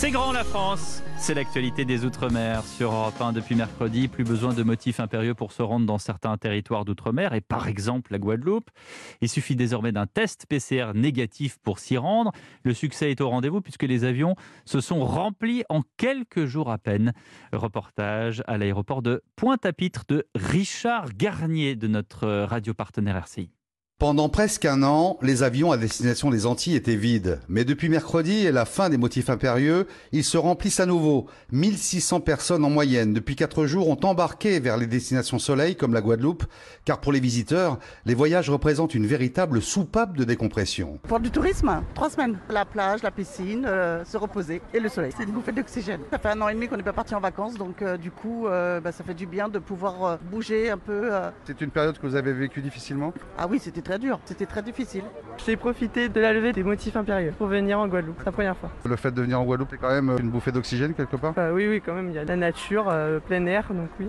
C'est grand la France, c'est l'actualité des Outre-mer sur Europe 1 depuis mercredi. Plus besoin de motifs impérieux pour se rendre dans certains territoires d'Outre-mer et par exemple la Guadeloupe. Il suffit désormais d'un test PCR négatif pour s'y rendre. Le succès est au rendez-vous puisque les avions se sont remplis en quelques jours à peine. Reportage à l'aéroport de Pointe-à-Pitre de Richard Garnier de notre radio partenaire RCI. Pendant presque un an, les avions à destination des Antilles étaient vides. Mais depuis mercredi et la fin des motifs impérieux, ils se remplissent à nouveau. 1600 personnes en moyenne depuis quatre jours ont embarqué vers les destinations soleil comme la Guadeloupe, car pour les visiteurs, les voyages représentent une véritable soupape de décompression. Pour du tourisme, trois semaines. La plage, la piscine, euh, se reposer et le soleil. C'est une bouffée d'oxygène. Ça fait un an et demi qu'on n'est pas parti en vacances, donc euh, du coup, euh, bah, ça fait du bien de pouvoir bouger un peu. C'est une période que vous avez vécue difficilement? Ah oui, c'était très dur, c'était très difficile. J'ai profité de la levée des motifs impérieux pour venir en Guadeloupe, c'est la première fois. Le fait de venir en Guadeloupe, c'est quand même une bouffée d'oxygène quelque part? Bah Oui, oui, quand même, il y a la nature, euh, plein air, donc oui.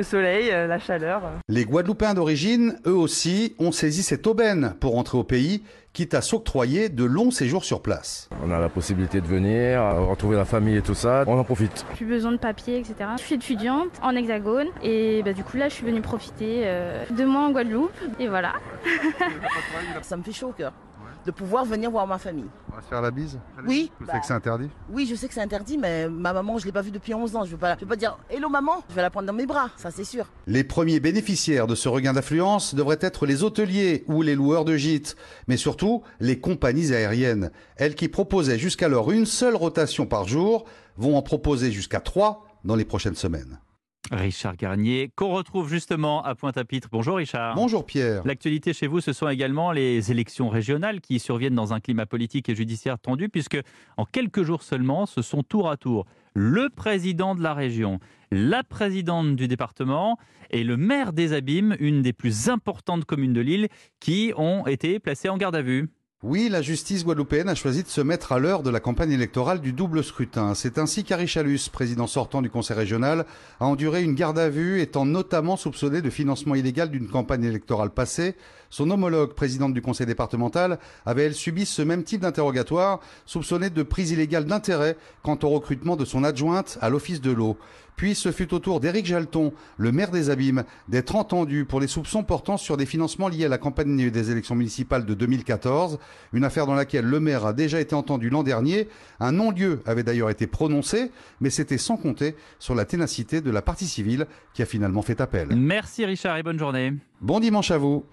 Le soleil, euh, la chaleur. Les Guadeloupéens d'origine, eux aussi, ont saisi cette aubaine pour rentrer au pays, quitte à s'octroyer de longs séjours sur place. On a la possibilité de venir, retrouver la famille et tout ça, on en profite. Plus besoin de papier, etc. Je suis étudiante en hexagone et bah, du coup là je suis venue profiter euh, de moi en Guadeloupe et voilà. ça me fait chaud au cœur de pouvoir venir voir ma famille. On va se faire la bise Oui. Vous savez que c'est interdit Oui, je sais que c'est interdit, mais ma maman, je ne l'ai pas vue depuis 11 ans. Je ne vais, vais, pas dire Hello maman, je vais la prendre dans mes bras, ça c'est sûr. Les premiers bénéficiaires de ce regain d'affluence devraient être les hôteliers ou les loueurs de gîtes, mais surtout les compagnies aériennes. Elles qui proposaient jusqu'alors une seule rotation par jour vont en proposer jusqu'à trois dans les prochaines semaines. Richard Garnier, qu'on retrouve justement à Pointe-à-Pitre. Bonjour Richard. Bonjour Pierre. L'actualité chez vous, ce sont également les élections régionales qui surviennent dans un climat politique et judiciaire tendu, puisque en quelques jours seulement, ce sont tour à tour le président de la région, la présidente du département et le maire des Abîmes, une des plus importantes communes de l'île, qui ont été placés en garde à vue. Oui, la justice guadeloupéenne a choisi de se mettre à l'heure de la campagne électorale du double scrutin. C'est ainsi qu'Arichalus, président sortant du conseil régional, a enduré une garde à vue, étant notamment soupçonné de financement illégal d'une campagne électorale passée. Son homologue, présidente du conseil départemental, avait elle subi ce même type d'interrogatoire, soupçonné de prise illégale d'intérêt quant au recrutement de son adjointe à l'office de l'eau. Puis ce fut au tour d'Éric Jalton, le maire des Abîmes, d'être entendu pour les soupçons portant sur des financements liés à la campagne des élections municipales de 2014, une affaire dans laquelle le maire a déjà été entendu l'an dernier. Un non-lieu avait d'ailleurs été prononcé, mais c'était sans compter sur la ténacité de la partie civile qui a finalement fait appel. Merci Richard et bonne journée. Bon dimanche à vous.